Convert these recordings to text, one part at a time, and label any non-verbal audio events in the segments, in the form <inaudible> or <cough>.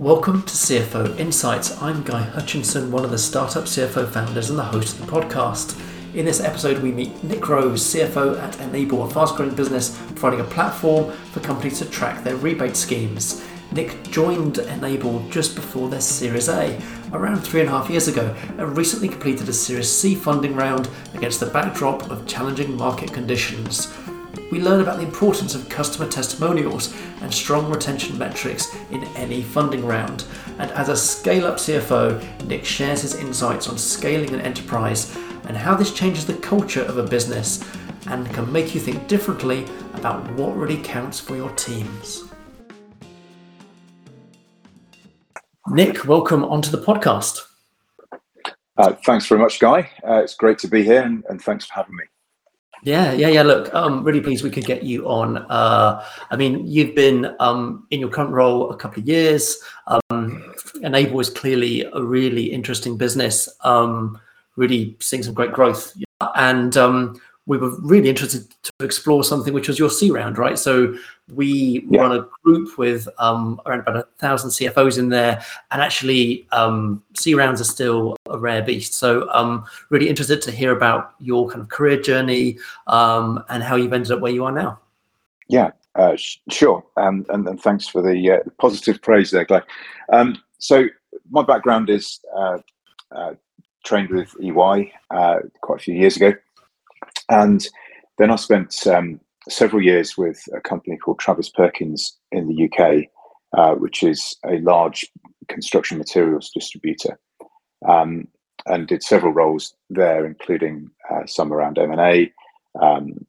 Welcome to CFO Insights. I'm Guy Hutchinson, one of the startup CFO founders and the host of the podcast. In this episode, we meet Nick Rose, CFO at Enable, a fast growing business providing a platform for companies to track their rebate schemes. Nick joined Enable just before their Series A, around three and a half years ago, and recently completed a Series C funding round against the backdrop of challenging market conditions. We learn about the importance of customer testimonials and strong retention metrics in any funding round. And as a scale up CFO, Nick shares his insights on scaling an enterprise and how this changes the culture of a business and can make you think differently about what really counts for your teams. Nick, welcome onto the podcast. Uh, thanks very much, Guy. Uh, it's great to be here, and, and, thanks for having me. Yeah, yeah, yeah. Look, I'm really pleased we could get you on. Uh, I mean, you've been um, in your current role a couple of years. Um, Enable is clearly a really interesting business, um, really seeing some great growth. And um, we were really interested to explore something which was your C round, right? So we yeah. run a group with um, around about a thousand CFOs in there, and actually um, C rounds are still a rare beast. So I'm um, really interested to hear about your kind of career journey um, and how you've ended up where you are now. Yeah, uh, sh- sure, um, and, and, thanks for the uh, positive praise there, Clay. Um, so my background is uh, uh trained with EY uh, quite a few years ago. And then I spent um, several years with a company called Travis Perkins in the UK, uh, which is a large construction materials distributor, um, and did several roles there, including uh, some around M and A, um,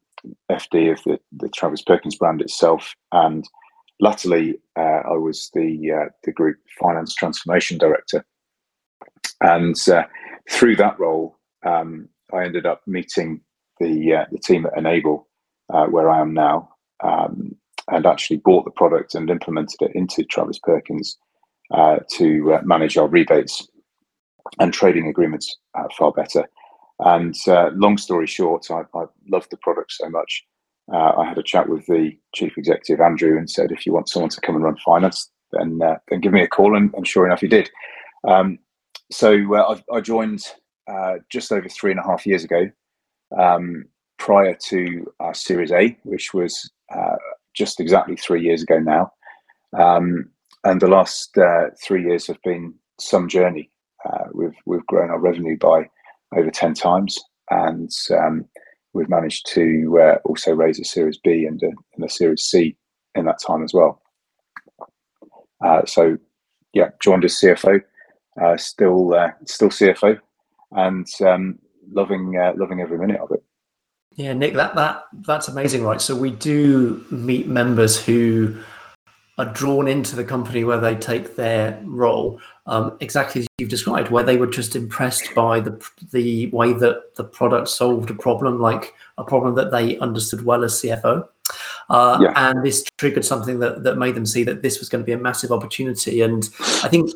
FD of the, the Travis Perkins brand itself, and latterly uh, I was the uh, the group finance transformation director, and uh, through that role, um, I ended up meeting the uh, the team at Enable, uh, where I am now, um, and actually bought the product and implemented it into Travis Perkins uh, to uh, manage our rebates and trading agreements uh, far better. And uh, long story short, I, I loved the product so much. I had a chat with the chief executive Andrew and said, if you want someone to come and run finance, then then give me a call. And, and sure enough, he did. Um, so I, I, joined just over three and a half years ago um, prior to our Series A, which was uh, just exactly three years ago now. Um, and the last uh, three years have been some journey. Uh, we've we've grown our revenue by over ten times, and um, we've managed to uh, also raise a Series B and a, and a, Series C in that time as well. Uh, so, yeah, joined as CFO, uh, still still CFO, and um, loving uh, loving every minute of it. Yeah, Nick, that that that's amazing, right? So we do meet members who are drawn into the company where they take their role um, exactly as you've described, where they were just impressed by the the way that the product solved a problem, like a problem that they understood well as CFO. Uh, yeah. And this triggered something that, that made them see that this was going to be a massive opportunity. And I think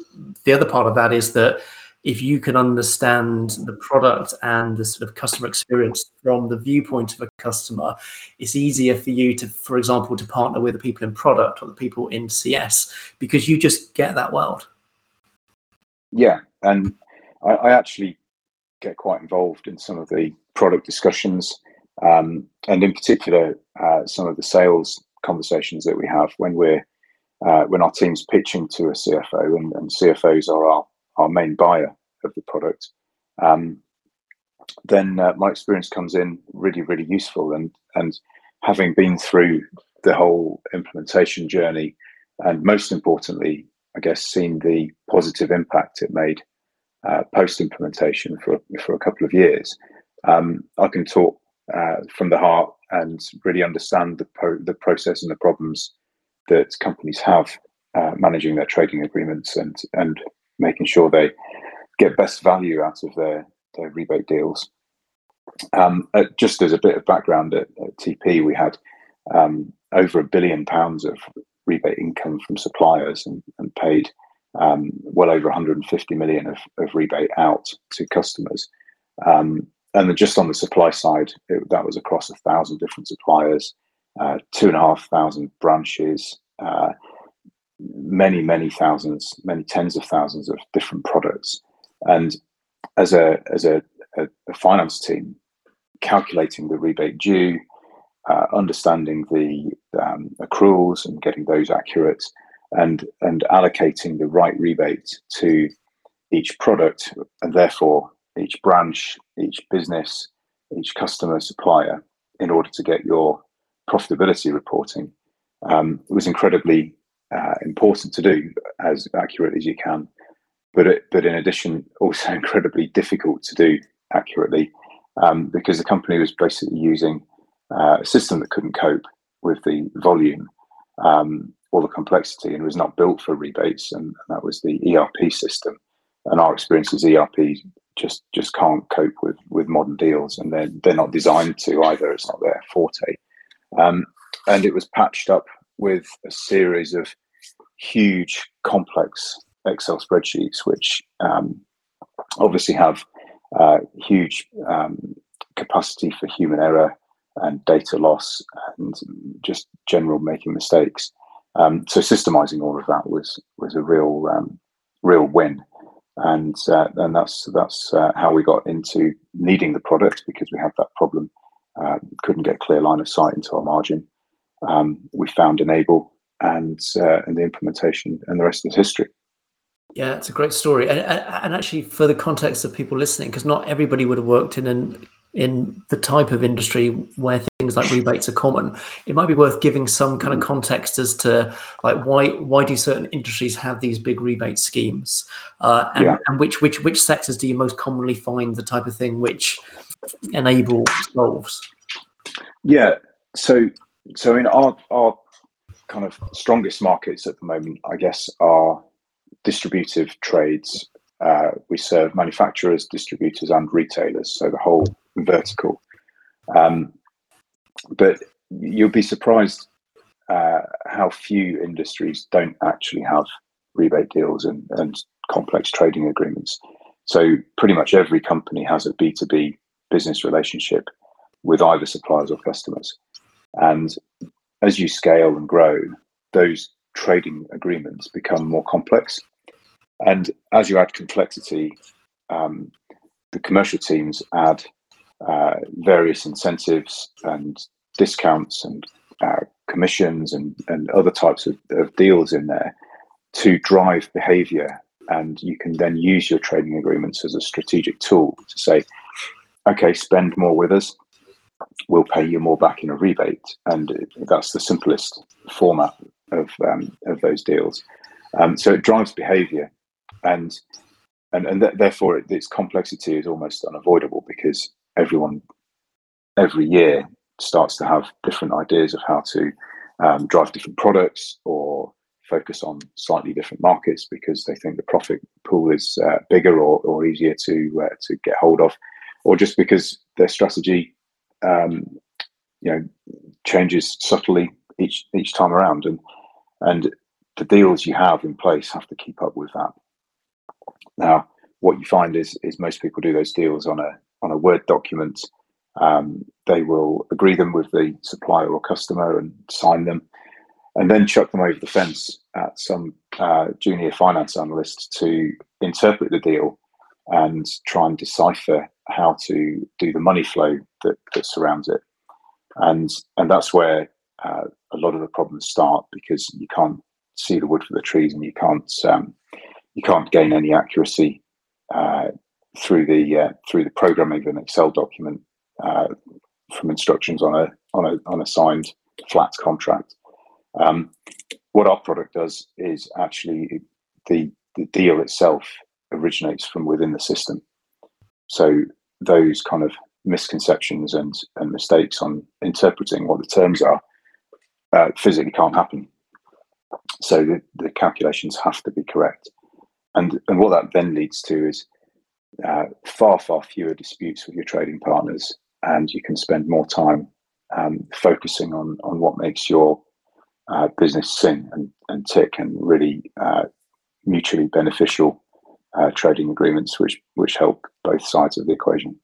the other part of that is that if you can understand the product and the sort of customer experience from the viewpoint of a customer, it's easier for you to, for example, to partner with the people in product or the people in CS because you just get that world. Yeah, and I, I actually get quite involved in some of the product discussions, um, and in particular, uh, some of the sales conversations that we have when we're uh, when our team's pitching to a CFO, and, and CFOs are our our main buyer of the product, um, then uh, my experience comes in really, really useful. And and having been through the whole implementation journey, and most importantly, I guess, seen the positive impact it made uh, post implementation for for a couple of years, um, I can talk uh, from the heart and really understand the pro- the process and the problems that companies have uh, managing their trading agreements and and making sure they get best value out of their, their rebate deals. Um, uh, just as a bit of background at, at TP, we had um, over a billion pounds of rebate income from suppliers and, and paid um, well over 150 million of, of rebate out to customers. Um, and then just on the supply side, it, that was across a thousand different suppliers, uh, two and a half thousand branches, uh, many, many thousands, many tens of thousands of different products. And as a as a, a, a finance team, calculating the rebate due, uh, understanding the um, accruals and getting those accurate, and and allocating the right rebate to each product, and therefore each branch, each business, each customer supplier, in order to get your profitability reporting, um, was incredibly uh, important to do as accurately as you can. But it, but in addition, <laughs> also incredibly difficult to do accurately um, because the company was basically using uh, a system that couldn't cope with the volume um, or the complexity and was not built for rebates, and, and that was the ERP system. And our experience is ERP just just can't cope with with modern deals, and they're they're not designed to either. It's not their forte. Um, and it was patched up with a series of huge, complex Excel spreadsheets, which um, obviously have uh, huge um, capacity for human error and data loss and just general making mistakes. Um, so systemizing all of that was was a real um, real win, and uh, and that's that's uh, how we got into needing the product because we had that problem. Uh, couldn't get clear line of sight into our margin. Um, we found Enable and uh, and the implementation, and the rest is history. Yeah, it's a great story, and, and actually for the context of people listening, because not everybody would have worked in an in the type of industry where things like rebates are common, it might be worth giving some kind of mm. context as to like why why do certain industries have these big rebate schemes, uh, and, yeah. and which which which sectors do you most commonly find the type of thing which enable solves? Yeah, so so in our our kind of strongest markets at the moment, I guess, are distributive trades. Uh, we serve manufacturers, distributors, and retailers, so the whole vertical. Um, but you'll be surprised uh, how few industries don't actually have rebate deals and, and complex trading agreements. So pretty much every company has a B2B business relationship with either suppliers or customers. And as you scale and grow, those trading agreements become more complex. And as you add complexity, um, the commercial teams add uh, various incentives and discounts and uh, commissions and, and other types of, of deals in there to drive behavior. And you can then use your trading agreements as a strategic tool to say, okay, spend more with us, we'll pay you more back in a rebate. And that's the simplest format of, um, of those deals. Um, so it drives behavior. And and, and th- therefore it, its complexity is almost unavoidable because everyone every year starts to have different ideas of how to um, drive different products or focus on slightly different markets because they think the profit pool is uh, bigger or, or easier to uh, to get hold of, or just because their strategy um, you know changes subtly each each time around, and and the deals you have in place have to keep up with that. Now, what you find is is most people do those deals on a on a Word document. Um, they will agree them with the supplier or customer and sign them, and then chuck them over the fence at some uh, junior finance analyst to interpret the deal and try and decipher how to do the money flow that, that surrounds it. And and that's where uh, a lot of the problems start because you can't see the wood for the trees and you can't um, you can't gain any accuracy uh, through the uh, through the programming of an Excel document uh, from instructions on a on a on a signed flat contract. Um, what our product does is actually the the deal itself originates from within the system. So those kind of misconceptions and, and mistakes on interpreting what the terms are uh, physically can't happen. So the, the calculations have to be correct. And, and what that then leads to is uh, far, far fewer disputes with your trading partners, and you can spend more time um, focusing on, on what makes your uh, business sing and, and tick and really uh, mutually beneficial uh, trading agreements, which which help both sides of the equation.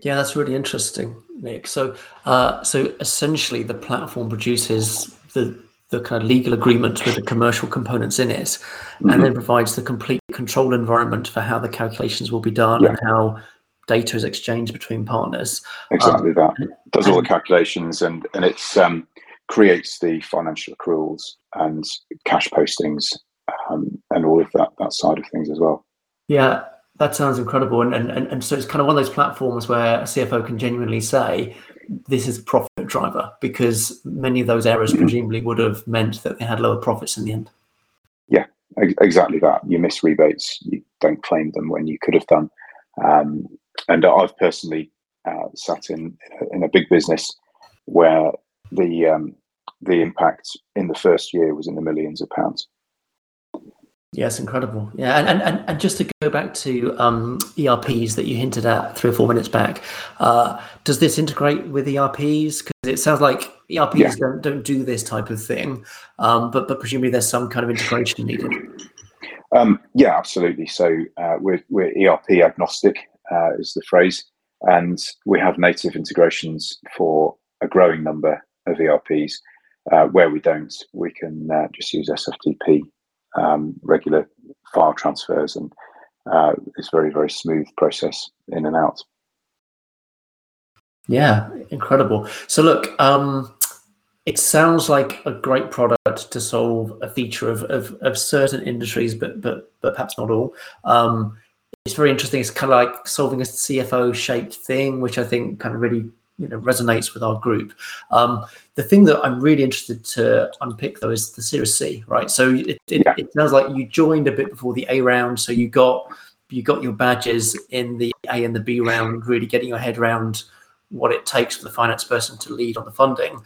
Yeah, that's really interesting, Nick. So, uh, so essentially, the platform produces the the kind of legal agreement with the commercial components in it, mm-hmm. and then provides the complete control environment for how the calculations will be done yeah. and how data is exchanged between partners. Exactly um, that. Does all the calculations and and it's um, creates the financial accruals and cash postings um, and all of that that side of things as well. Yeah, that sounds incredible. And, and and so it's kind of one of those platforms where a CFO can genuinely say, this is a profit driver because many of those errors presumably would have meant that they had lower profits in the end. Yeah, exactly that. You miss rebates, you don't claim them when you could have done. Um, and I've personally uh, sat in in a big business where the um, the impact in the first year was in the millions of pounds. Yes, incredible. Yeah, and, and, and just to go back to um, ERPs that you hinted at three or four minutes back, uh, does this integrate with ERPs? Because it sounds like ERPs yeah. don't, don't do this type of thing, um, but but presumably there's some kind of integration needed. Um, yeah, absolutely. So uh, we're we're ERP agnostic uh, is the phrase, and we have native integrations for a growing number of ERPs. Uh, where we don't, we can uh, just use SFTP um, regular file transfers, and uh, it's very very smooth process in and out. Yeah, incredible. So look, um, it sounds like a great product to solve a feature of, of, of certain industries, but but but perhaps not all. Um, it's very interesting. It's kind of like solving a CFO shaped thing, which I think kind of really you know resonates with our group. Um, the thing that I'm really interested to unpick though is the Series C, right? So it, it, yeah. it sounds like you joined a bit before the A round, so you got you got your badges in the A and the B round, really getting your head around what it takes for the finance person to lead on the funding.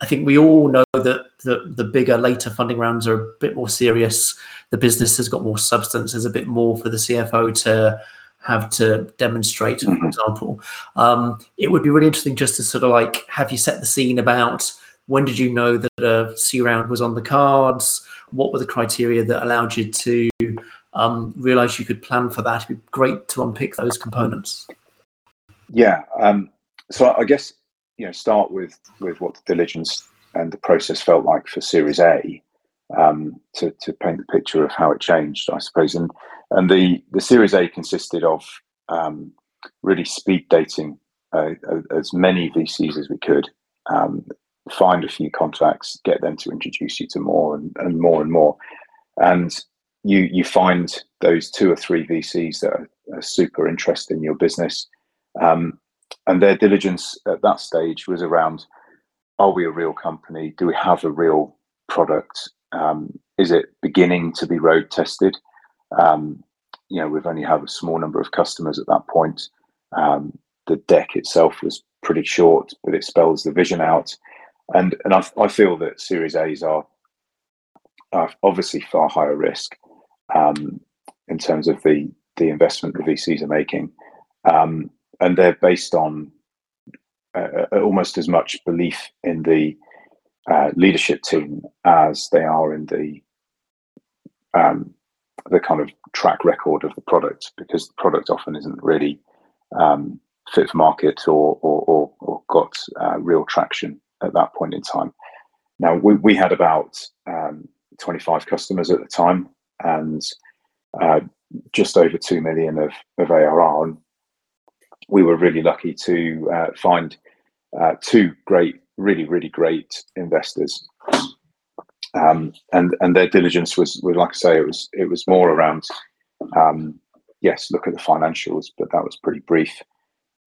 I think we all know that the, the bigger later funding rounds are a bit more serious. The business has got more substance. There's a bit more for the CFO to have to demonstrate, for mm-hmm. example. Um, it would be really interesting just to sort of like have you set the scene about when did you know that a C round was on the cards? What were the criteria that allowed you to um, realize you could plan for that? It'd be great to unpick those components. Yeah. Um, so I guess you know start with with what the diligence and the process felt like for Series A um, to to paint the picture of how it changed, I suppose. And and the the Series A consisted of um, really speed dating uh, as many VCs as we could, um, find a few contacts, get them to introduce you to more and, and more and more, and you you find those two or three VCs that are, are super interested in your business, um, and their diligence at that stage was around: Are we a real company? Do we have a real product? Um, is it beginning to be road tested? Um, you know, we've only had a small number of customers at that point. Um, the deck itself was pretty short, but it spells the vision out. And and I, I feel that Series A's are, are obviously far higher risk um, in terms of the the investment the VCs are making, um, and they're based on uh, uh, almost as much belief in the uh, leadership team as they are in the um, the kind of track record of the product because the product often isn't really um, fit for market or or, or, or got uh, real traction at that point in time. Now we, we had about um, 25 customers at the time and uh, just over two million of, of ARR. And we were really lucky to uh, find uh, two great, really, really great investors um, and and their diligence was, was like I say, it was it was more around um, yes, look at the financials, but that was pretty brief.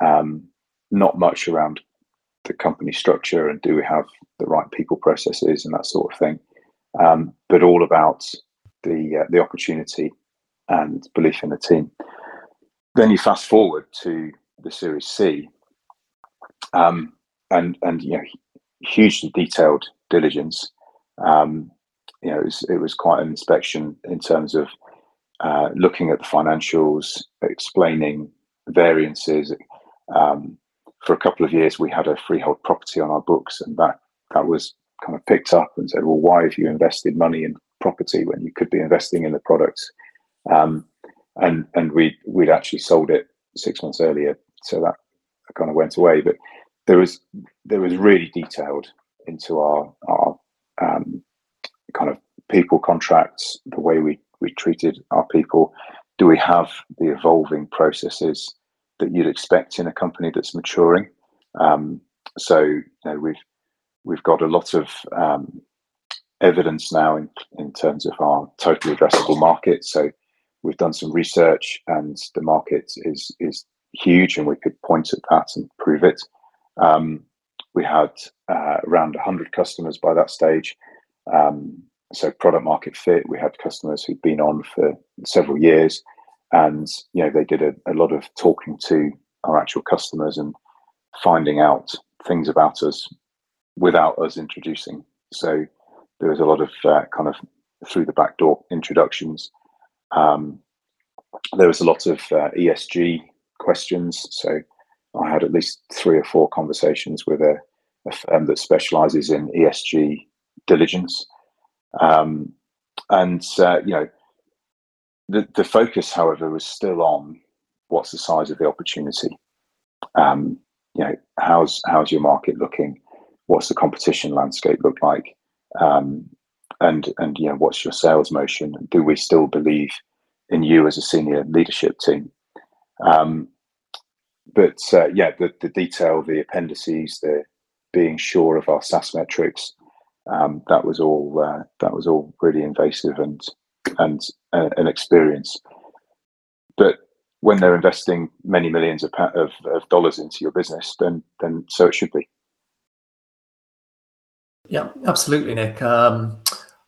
Um, not much around the company structure and do we have the right people processes and that sort of thing, um, but all about the uh, the opportunity and belief in the team. Then you fast forward to the Series C, um, and and you know hugely detailed diligence um, you know, it was, it was, quite an inspection in terms of uh, looking at the financials, explaining variances. Um, for a couple of years, we had a freehold property on our books, and that that was kind of picked up and said, "Well, why have you invested money in property when you could be investing in the products?" Um, and and we we'd actually sold it six months earlier, so that kind of went away. But there was there was really detailed into our our um, kind of people contracts, the way we we treated our people. Do we have the evolving processes that you'd expect in a company that's maturing? Um, so you know, we've we've got a lot of um, evidence now in, in terms of our total addressable market. So we've done some research, and the market is is huge, and we could point at that and prove it. Um, we had uh, around 100 customers by that stage. Um, so product market fit. We had customers who'd been on for several years, and you know they did a, a lot of talking to our actual customers and finding out things about us without us introducing. So there was a lot of uh, kind of through the back door introductions. Um, there was a lot of uh, ESG questions. So I had at least three or four conversations with a, a firm that specializes in ESG diligence. Um, and, uh, you know, the, the focus, however, was still on what's the size of the opportunity. Um, you know, how's how's your market looking? What's the competition landscape look like? Um, and and you know, what's your sales motion? Do we still believe in you as a senior leadership team? Um, but uh, yeah, the, the detail, the appendices, the being sure of our SaaS metrics, um, that was all uh, that was all really invasive and and uh, an experience. But when they're investing many millions of, of, of dollars into your business, then then so it should be. Yeah, absolutely, Nick. Um,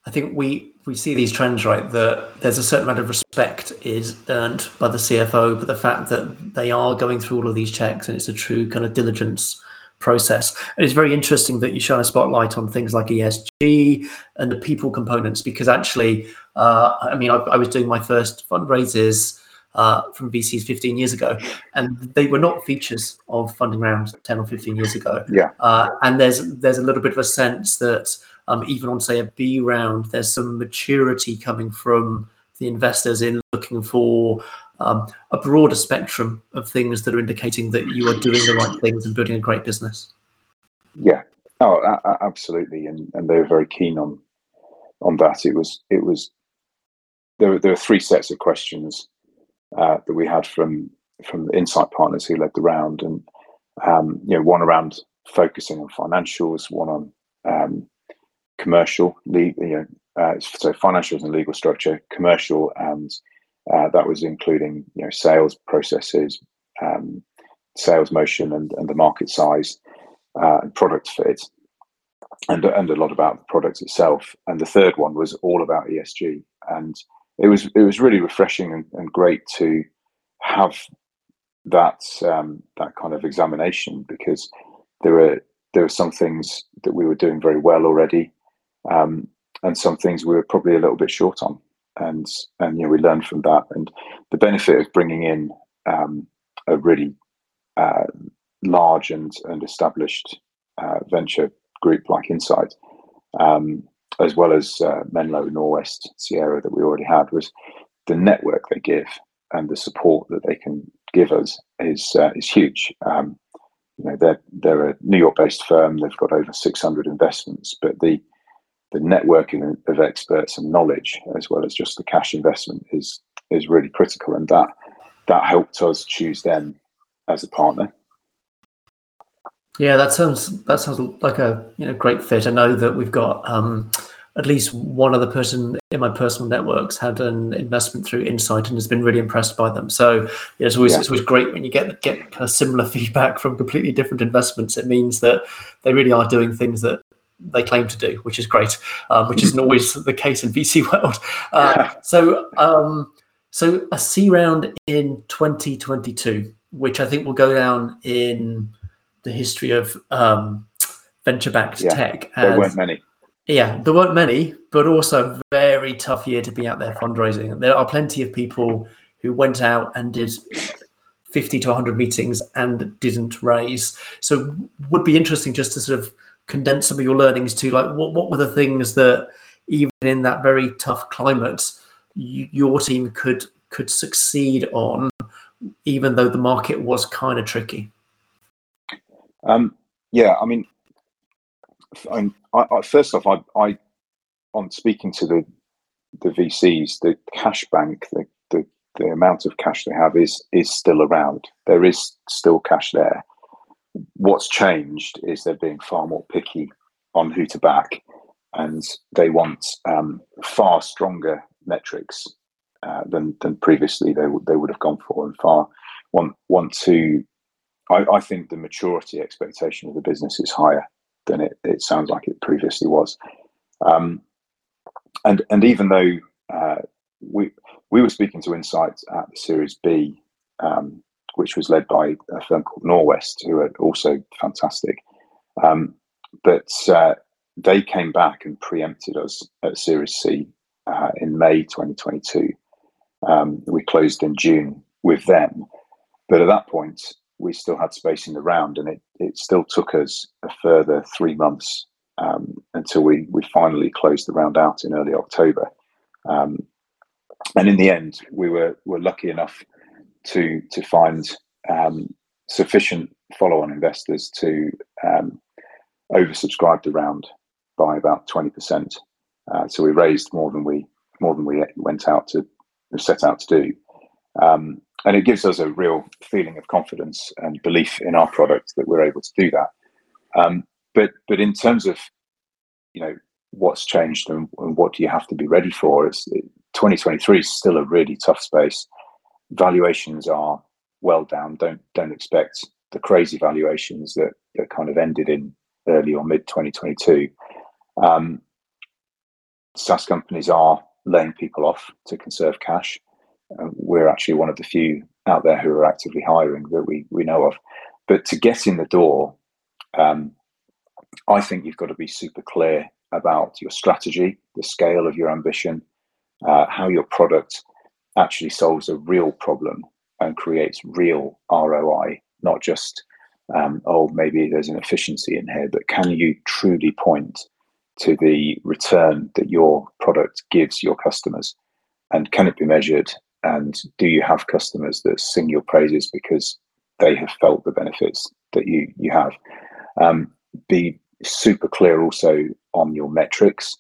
I think we we see these trends right that there's a certain amount of respect is earned by the CFO, but the fact that they are going through all of these checks and it's a true kind of diligence process. And it's very interesting that you shine a spotlight on things like ESG and the people components because actually, uh, I mean, I, I, was doing my first fundraisers uh, from VCs 15 years ago, and they were not features of funding round 10 or 15 years ago. Yeah. Uh, and there's there's a little bit of a sense that um, even on say a B round, there's some maturity coming from the investors in looking for um, a broader spectrum of things that are indicating that you are doing the right things and building a great business. Yeah, oh, absolutely, and and they were very keen on on that. It was it was there. Were, there were three sets of questions uh, that we had from from the insight partners who led the round, and um, you know, one around focusing on financials, one on um, commercial, you know, uh, so financials and legal structure, commercial and uh, that was including you know sales processes, um, sales motion, and, and the market size, uh, and product fit, and and a lot about the product itself. And the third one was all about ESG, and it was it was really refreshing and, and great to have that um, that kind of examination because there were there were some things that we were doing very well already, um, and some things we were probably a little bit short on and and you know we learned from that. And the benefit of bringing in um, a really uh, large and and established uh, venture group like Insight, um, as well as uh, Menlo, Norwest, Sierra that we already had, was the network they give and the support that they can give us is uh, is huge. Um, you know, they're they're a New York-based firm. They've got over 600 investments, but the the networking of experts and knowledge, as well as just the cash investment, is is really critical, and that that helped us choose them as a partner. Yeah, that sounds that sounds like a you know great fit. I know that we've got um, at least one other person in my personal networks had an investment through Insight and has been really impressed by them. So yeah, it's always yeah. it's always great when you get get a similar <laughs> feedback from completely different investments. It means that they really are doing things that they claim to do, which is great, um, which isn't always the case in VC world. <laughs> Uh, so, um, so a C round in 2022, which I think will go down in the history of um, venture-backed yeah, tech. As, there weren't many. Yeah, there weren't many, but also a very tough year to be out there fundraising. There are plenty of people who went out and did 50 to 100 meetings and didn't raise. So would be interesting just to sort of condense some of your learnings to like what, what were the things that even in that very tough climate you, your team could could succeed on even though the market was kind of tricky um, yeah i mean I, I, first off I, I on speaking to the the VCs, the cash bank, the, the the amount of cash they have is is still around. There is still cash there. What's changed is they're being far more picky on who to back, and they want um, far stronger metrics uh, than than previously they they would have gone for, and far want want to. I, I think the maturity expectation of the business is higher than it, it sounds like it previously was. Um, and and even though uh, we we were speaking to Insights at the Series B, um, which was led by a firm called Norwest, who are also fantastic, um, but uh, they came back and preempted us at Series C uh, in May 2022. Um, we closed in June with them, but at that point we still had space in the round, and it it still took us a further three months um, until we we finally closed the round out in early October. Um, and in the end, we were were lucky enough to to find um, sufficient follow-on investors to um, oversubscribe the round by about twenty percent. Uh, so we raised more than we more than we went out to set out to do. Um, and it gives us a real feeling of confidence and belief in our product that we're able to do that. Um, but but in terms of you know what's changed and, and, what do you have to be ready for, it's, it, 2023 is still a really tough space. Valuations are well down. Don't don't expect the crazy valuations that that kind of ended in early or mid 2022. Um, SaaS companies are laying people off to conserve cash. Uh, we're actually one of the few out there who are actively hiring that we we know of. But to get in the door, um, I think you've got to be super clear about your strategy, the scale of your ambition, uh, how your product actually solves a real problem and creates real ROI, not just um, oh maybe there's an efficiency in here, but can you truly point to the return that your product gives your customers, and can it be measured? And do you have customers that sing your praises because they have felt the benefits that you you have? Um, be super clear also on your metrics.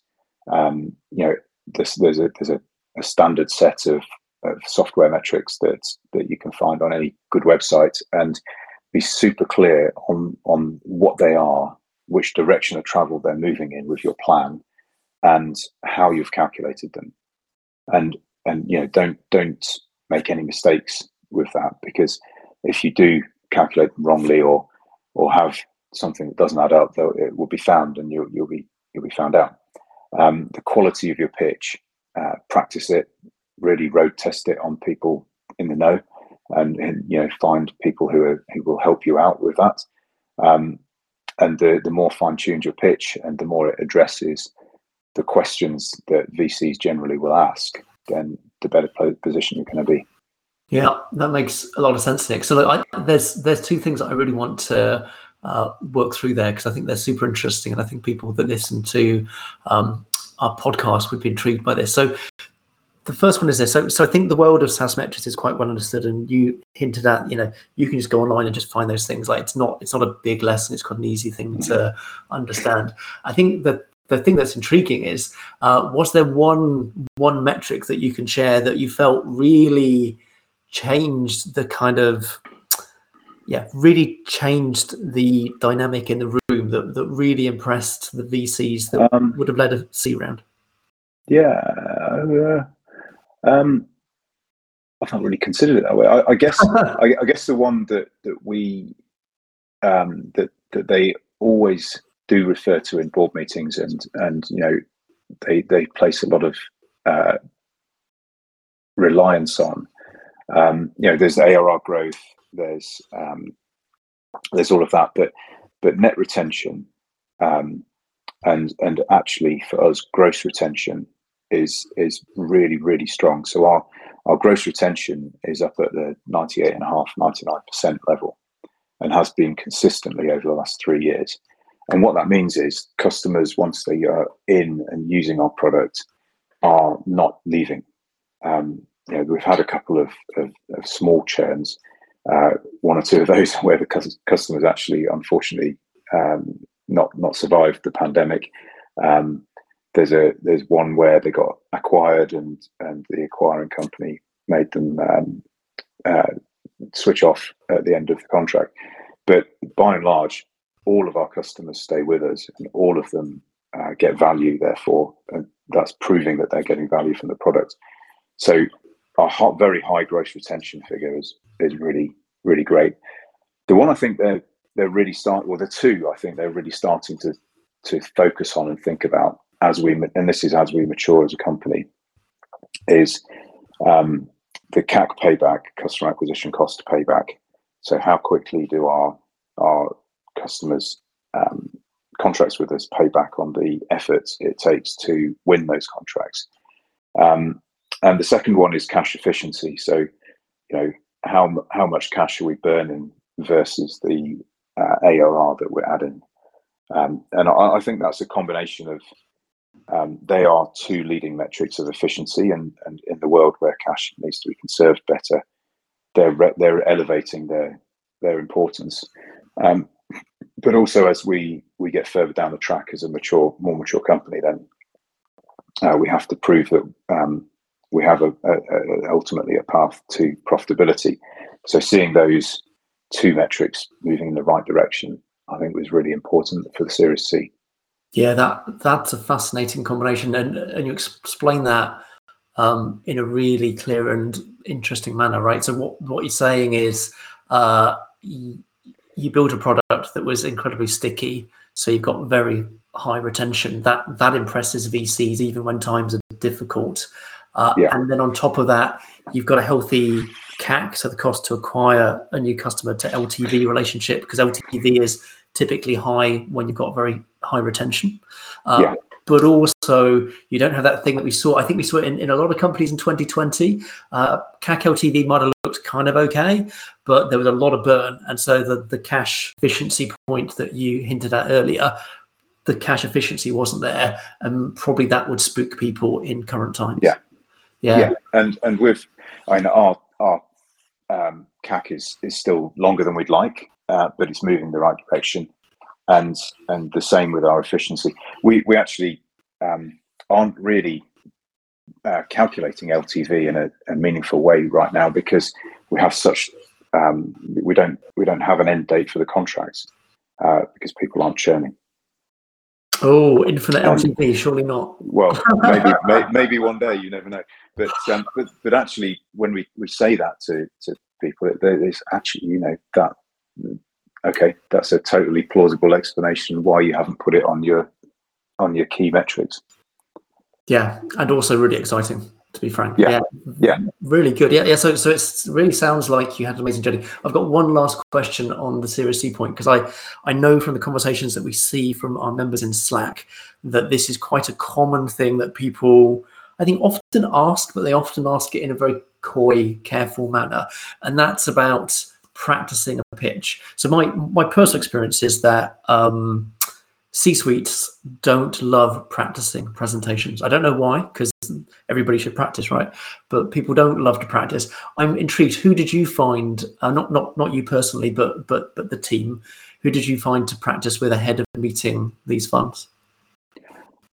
Um, you know, there's, there's a there's a, a standard set of, of software metrics that that you can find on any good website, and be super clear on on what they are, which direction of travel they're moving in with your plan, and how you've calculated them, and and you know don't don't make any mistakes with that because if you do calculate them wrongly or or have something that doesn't add up, though it will be found and you'll, you'll be you'll be found out. Um, the quality of your pitch, uh, practice it, really road test it on people in the know, and, and you know find people who are, who will help you out with that. Um, and the the more fine tuned your pitch, and the more it addresses the questions that VCs generally will ask, then the better position you're going to be. Yeah, that makes a lot of sense, Nick. So look, I, there's there's two things that I really want to uh, work through there because I think they're super interesting, and I think people that listen to um, our podcast would be intrigued by this. So the first one is this. So, so I think the world of SaaS metrics is quite well understood, and you hinted at, you know, you can just go online and just find those things. Like it's not, it's not a big lesson. It's quite an easy thing to understand. I think that the thing that's intriguing is, uh, was there one one metric that you can share that you felt really changed the kind of yeah, really changed the dynamic in the room that, that really impressed the VCs that um, would have led a C round? Yeah, uh, um, I've not really considered it that way. I, I guess <laughs> I, I, guess the one that that we um, that that they always do refer to in board meetings and and you know they they place a lot of uh, reliance on. Um, you know, there's ARR growth, there's um, there's all of that, but but net retention um, and and actually for us, gross retention is is really really strong. So our our gross retention is up at the 98 and a half, 99 percent level, and has been consistently over the last three years. And what that means is customers once they are in and using our product are not leaving. Um, you know, we've had a couple of, of, of small churns, uh, one or two of those <laughs> where the customers actually, unfortunately, um, not not survived the pandemic. Um, there's a there's one where they got acquired and and the acquiring company made them um, uh, switch off at the end of the contract. But by and large, all of our customers stay with us, and all of them uh, get value. Therefore, and that's proving that they're getting value from the product. So our hot, very high gross retention figure is is really really great. The one I think they're they're really starting, well, the two I think they're really starting to to focus on and think about as we and this is as we mature as a company is um, the CAC payback, customer acquisition cost payback. So how quickly do our our customers um, contracts with us pay back on the efforts it takes to win those contracts? Um, and the second one is cash efficiency. So you know how how much cash are we burning versus the uh, ARR that we're adding? Um, and I, I, think that's a combination of um, they are two leading metrics of efficiency, and, and in the world where cash needs to be conserved better, they're re- they're elevating their their importance. Um, but also, as we we get further down the track as a mature, more mature company, then uh, we have to prove that um, we have a, a, a, ultimately a path to profitability. So, seeing those two metrics moving in the right direction, I think was really important for the Series C. Yeah, that that's a fascinating combination, and and you explain that um, in a really clear and interesting manner, right? So what what you're saying is uh, you, you build a product that was incredibly sticky, so you've got very high retention. That that impresses VCs even when times are difficult. Uh, yeah. And then on top of that, you've got a healthy CAC, so the cost to acquire a new customer to LTV relationship, because LTV is typically high when you've got very high retention. Uh, yeah. But also, you don't have that thing that we saw. I think we saw it in, in a lot of companies in 2020. Uh, CAC LTV might have looked kind of okay, but there was a lot of burn. And so the, the cash efficiency point that you hinted at earlier, the cash efficiency wasn't there. And probably that would spook people in current times. Yeah. Yeah. yeah. And and with I know our our um, CAC is is still longer than we'd like uh, but it's moving in the right direction. And and the same with our efficiency. We we actually um, aren't really uh, calculating LTV in a, a, meaningful way right now because we have such um, we don't we don't have an end date for the contracts uh, because people aren't churning. Oh, infinite um, LTV, surely not. Well, <laughs> maybe may, maybe one day, you never know. But um, but but actually, when we, we say that to, to people, there's actually you know that okay, that's a totally plausible explanation why you haven't put it on your on your key metrics. Yeah, and also really exciting to be frank. Yeah, yeah, yeah. really good. Yeah, yeah. So, so it really sounds like you had an amazing journey. I've got one last question on the Series C point because I I know from the conversations that we see from our members in Slack that this is quite a common thing that people I think often ask, but they often ask it in a very coy, careful manner, and that's about practicing a pitch. So my my personal experience is that um, C-suites don't love practicing presentations. I don't know why, because everybody should practice, right? But people don't love to practice. I'm intrigued. Who did you find? Uh, not not not you personally, but but but the team. Who did you find to practice with ahead of meeting these funds?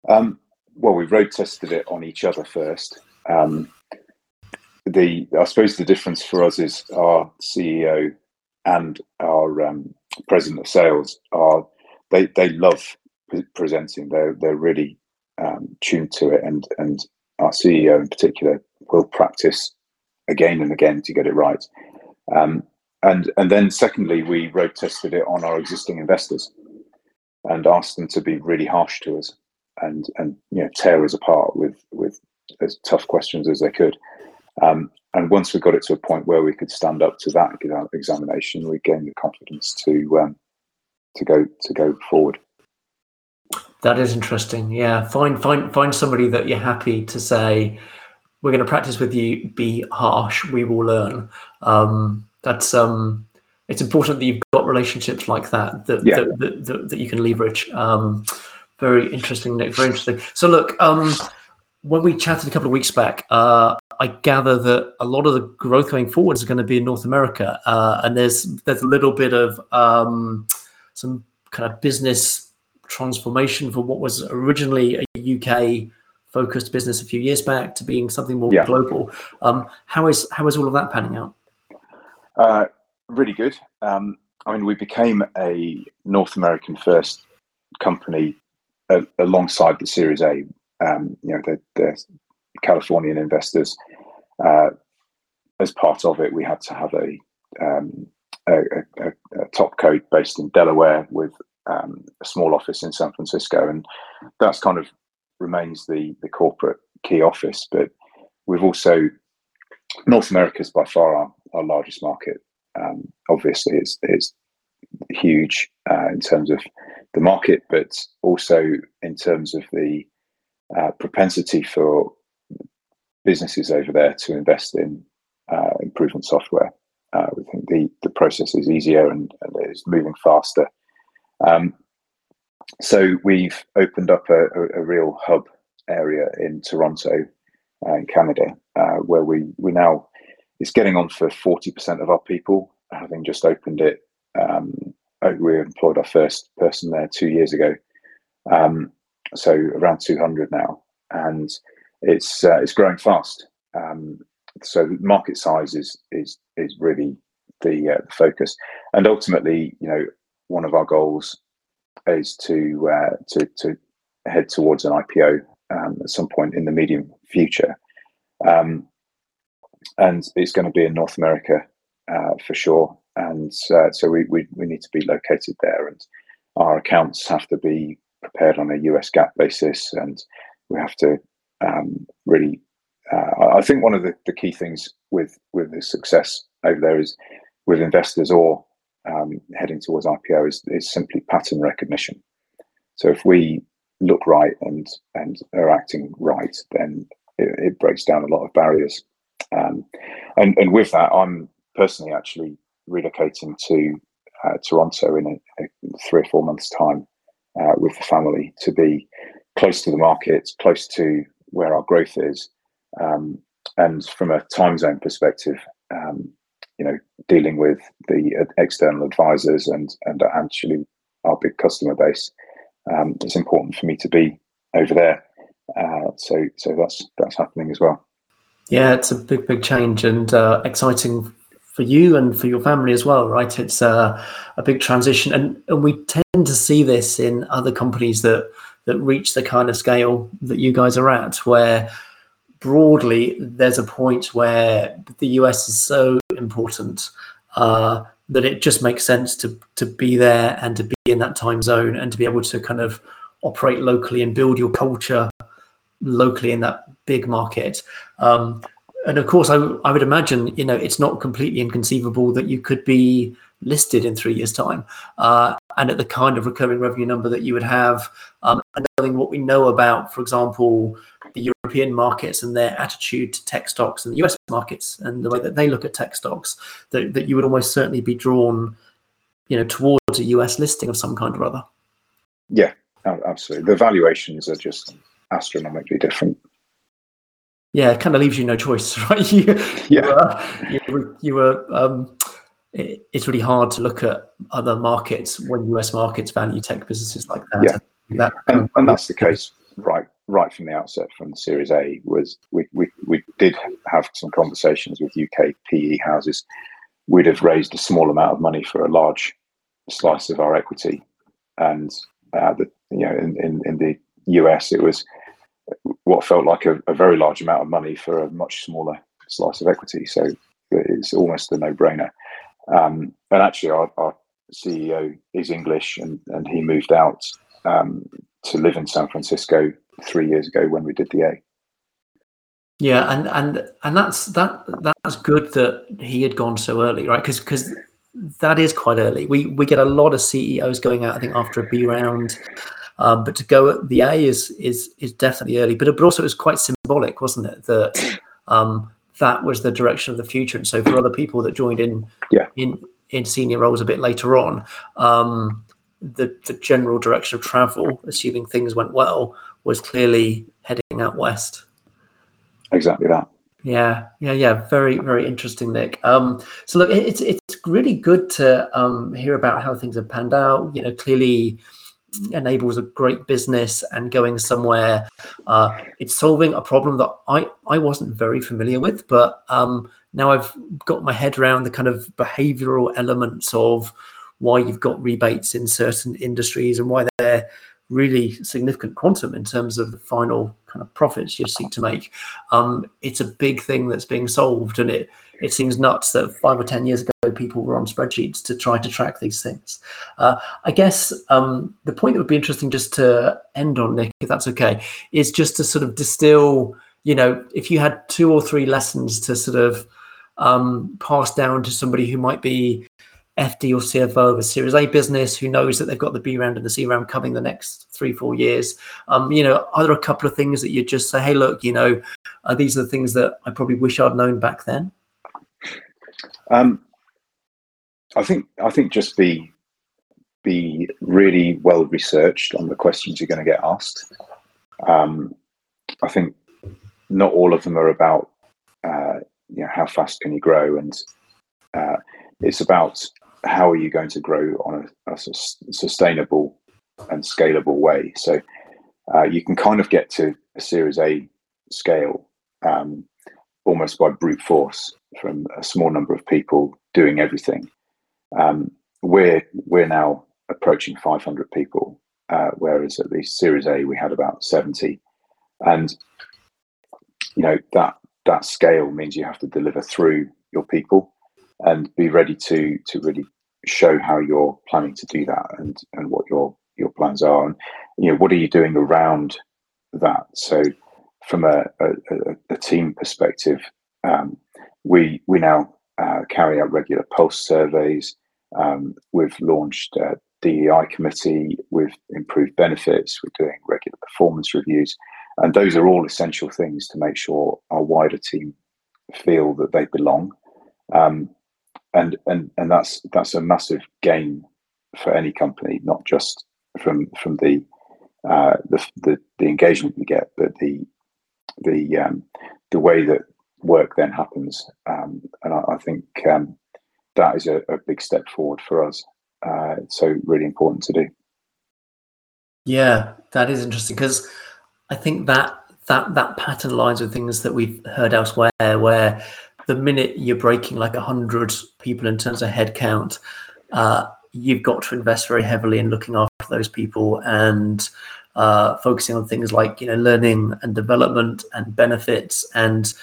Um, well, we road tested it on each other first. Um, the I suppose the difference for us is our CEO and our um, president of sales are they they love pre- presenting. They're they're really um, tuned to it, and and our CEO in particular will practice again and again to get it right. Um, and and then secondly, we road tested it on our existing investors and asked them to be really harsh to us and and you know tear us apart with with as tough questions as they could. Um, and once we got it to a point where we could stand up to that examination, we gained the confidence to um, to go to go forward. That is interesting. Yeah, find find find somebody that you're happy to say, "We're going to practice with you. Be harsh. We will learn." Um, that's um, it's important that you've got relationships like that that yeah. that, that, that, that, you can leverage. Um, very interesting, Nick. Very interesting. So look, um, when we chatted a couple of weeks back, uh, I gather that a lot of the growth going forward is going to be in North America, uh, and there's there's a little bit of um, some kind of business transformation from what was originally a UK focused business a few years back to being something more Yeah. global. Um, how is how is all of that panning out? Uh, really good. Um, I mean, we became a North American first company uh, alongside the Series A. Um, you know, the, the Californian investors. Uh, as part of it, we had to have a, um, a, a, a topco based in Delaware with um, a small office in San Francisco, and that's kind of remains the the corporate key office. But we've also North America is by far our, our largest market. Um, obviously, it's it's huge uh, in terms of the market, but also in terms of the uh, propensity for businesses over there to invest in uh, improvement software. Uh, we think the the process is easier and, and is moving faster. Um, so we've opened up a, a, a real hub area in Toronto, uh, in Canada, uh, where we we now it's getting on for forty percent of our people, having just opened it. Um, oh, we employed our first person there two years ago, um, so around two hundred now, and it's uh, it's growing fast. Um, so market size is is is really the, uh, the focus, and ultimately, you know, one of our goals is to uh, to to head towards an IPO um, at some point in the medium future, um, and it's going to be in North America uh, for sure. And uh, so we, we we need to be located there, and our accounts have to be prepared on a US GAAP basis, and we have to um, really. Uh, I think one of the, the key things with with the success over there is with investors or um, heading towards IPO is, is simply pattern recognition. So if we look right and and are acting right, then it, it breaks down a lot of barriers. Um, and and with that, I'm personally actually relocating to uh, Toronto in a, a three or four months' time uh, with the family to be close to the market, close to where our growth is, um, and from a time zone perspective, um, you know, dealing with the external advisors and and actually our big customer base, um, it's important for me to be over there. Uh, so so that's that's happening as well. Yeah, it's a big, big change and uh, exciting for you and for your family as well, right? It's uh, a big transition, and, and we tend to see this in other companies that that reach the kind of scale that you guys are at, where broadly there's a point where the US is so important uh, that it just makes sense to to be there and to be in that time zone and to be able to kind of operate locally and build your culture locally in that big market. Um, and of course, I, I would imagine, you know, it's not completely inconceivable that you could be listed in three years' time, uh, and at the kind of recurring revenue number that you would have, um, and knowing what we know about, for example, the European markets and their attitude to tech stocks and the US markets and the way that they look at tech stocks, that, that you would almost certainly be drawn, you know, towards a US listing of some kind or other. Yeah, absolutely. The valuations are just astronomically different. Yeah, it kind of leaves you no choice, <laughs> right? you, Yeah. you were, you were, you were um, it, it's really hard to look at other markets when US markets value tech businesses like that. Yeah. That and, and that's the case right right from the outset from series a was we, we we did have some conversations with uk pe houses we'd have raised a small amount of money for a large slice of our equity and uh, the, you know in, in, in the us it was what felt like a, a very large amount of money for a much smaller slice of equity so it's almost a no-brainer um, and actually our, our ceo is english and, and he moved out um, to live in San Francisco three years ago when we did the A. Yeah, and and and that's that that's good that he had gone so early, right? Because because that is quite early. We we get a lot of CEOs going out, I think, after a B round. Um, but to go at the A is is is definitely early. But but also it was quite symbolic, wasn't it? That um, that was the direction of the future. And so for other people that joined in Yeah. in in senior roles a bit later on, um, the the general direction of travel, assuming things went well, was clearly heading out west. Exactly that. Yeah, yeah, yeah. Very, very interesting, Nick. Um, so look, it's it's really good to um, hear about how things have panned out. You know, clearly, Enable is a great business and going somewhere. Uh, it's solving a problem that I, I wasn't very familiar with, but um, now I've got my head around the kind of behavioral elements of why you've got rebates in certain industries and why they're really significant quantum in terms of the final kind of profits you seek to make. Um, it's a big thing that's being solved, and it it seems nuts that five or ten years ago people were on spreadsheets to try to track these things. Uh, I guess um, the point that would be interesting just to end on, Nick, if that's okay, is just to sort of distill. You know, if you had two or three lessons to sort of um, pass down to somebody who might be FD or CFO of a Series A business who knows that they've got the B round and the C round coming the next three, four years. Um, you know, are there a couple of things that you just say, hey, look, you know, uh, these are the things that I probably wish I'd known back then? Um, I think I think just be be really well researched on the questions you're going to get asked. Um, I think not all of them are about uh, you know how fast can you grow, and uh, it's about how are you going to grow on a, a sustainable and scalable way. So uh, you can kind of get to a Series A scale um, almost by brute force from a small number of people doing everything. Um, we're we're now approaching 500 people, uh, whereas at the Series A we had about 70, and you know that that scale means you have to deliver through your people and be ready to to really show how you're planning to do that and and what your your plans are. And you know what are you doing around that? So from a, a, a team perspective um, we we now uh, carry out regular pulse surveys um, we've launched a DEI committee we've improved benefits we're doing regular performance reviews and those are all essential things to make sure our wider team feel that they belong. Um, and and and that's that's a massive gain for any company, not just from from the uh, the, the, the engagement you get, but the the um, the way that work then happens. Um, and I, I think um, that is a, a, big step forward for us. Uh, so really important to do. Yeah, that is interesting because I think that that that pattern aligns with things that we've heard elsewhere, where the minute you're breaking like a 100 people in terms of headcount, uh, you've got to invest very heavily in looking after those people and uh, focusing on things like you know learning and development and benefits and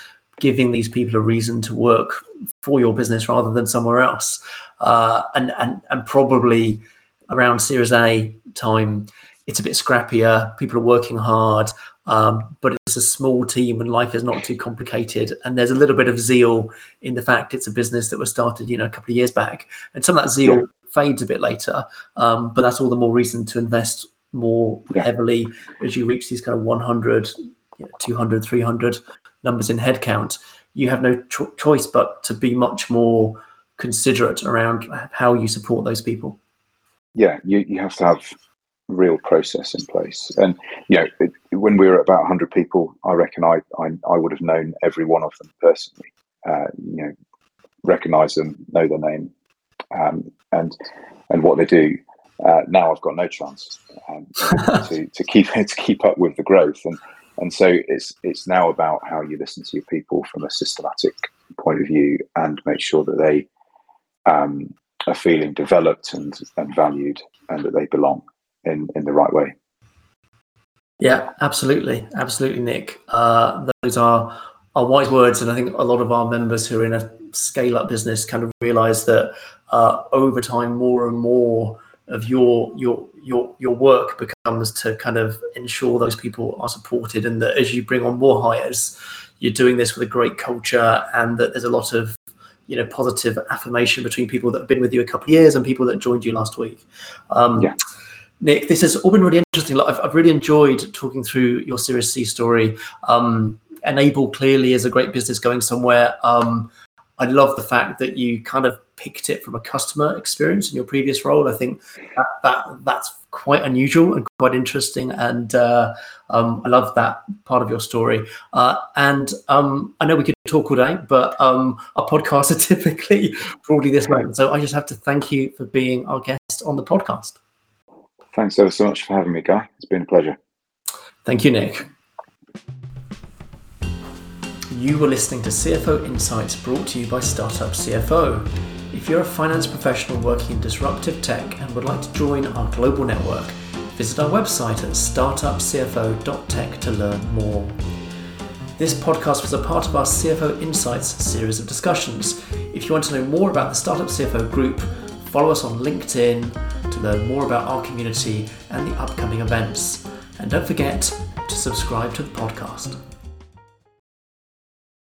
giving these people a reason to work for your business rather than somewhere else. Uh, and and and probably around Series A time, it's a bit scrappier. People are working hard. Um, but it's a small team and life is not too complicated. And there's a little bit of zeal in the fact it's a business that was started, you know, a couple of years back. And some of that zeal yeah. fades a bit later. Um, but that's all the more reason to invest more yeah. heavily as you reach these kind of 100, you know, 200, 300 numbers in headcount. You have no cho- choice but to be much more considerate around how you support those people. Yeah, you, you have to have real process in place. And you know, it, when we were about 100 people, I reckon I, I, I would have known every one of them personally. Uh, you know, recognize them, know their name, um, and and what they do. Uh, now I've got no chance um, <laughs> to, to keep <laughs> to keep up with the growth, and and so it's it's now about how you listen to your people from a systematic point of view and make sure that they um, are feeling developed and, and valued and that they belong in in the right way. Yeah, absolutely, absolutely, Nick. Uh, those are are wise words, and I think a lot of our members who are in a scale up business kind of realize that uh, over time, more and more of your your your your work becomes to kind of ensure those people are supported, and that as you bring on more hires, you're doing this with a great culture, and that there's a lot of you know positive affirmation between people that have been with you a couple of years and people that joined you last week. Um, yeah. Nick, this has all been really interesting. I've, I've really enjoyed talking through your Series C story. Um, Enable clearly is a great business going somewhere. Um, I love the fact that you kind of picked it from a customer experience in your previous role. I think that, that that's quite unusual and quite interesting, and uh, um, I love that part of your story. Uh, and um, I know we could talk all day, but um, our podcasts <laughs> are typically broadly this long. So I just have to thank you for being our guest on the podcast. thanks ever so much for having me, Guy. It's been a pleasure. Thank you, Nick. You were listening to CFO Insights brought to you by Startup CFO. If you're a finance professional working in disruptive tech and would like to join our global network, visit our website at startupcfo.tech to learn more. This podcast was a part of our CFO Insights series of discussions. If you want to know more about the Startup CFO group, follow us on LinkedIn to learn more about our community and the upcoming events. And don't forget to subscribe to the podcast.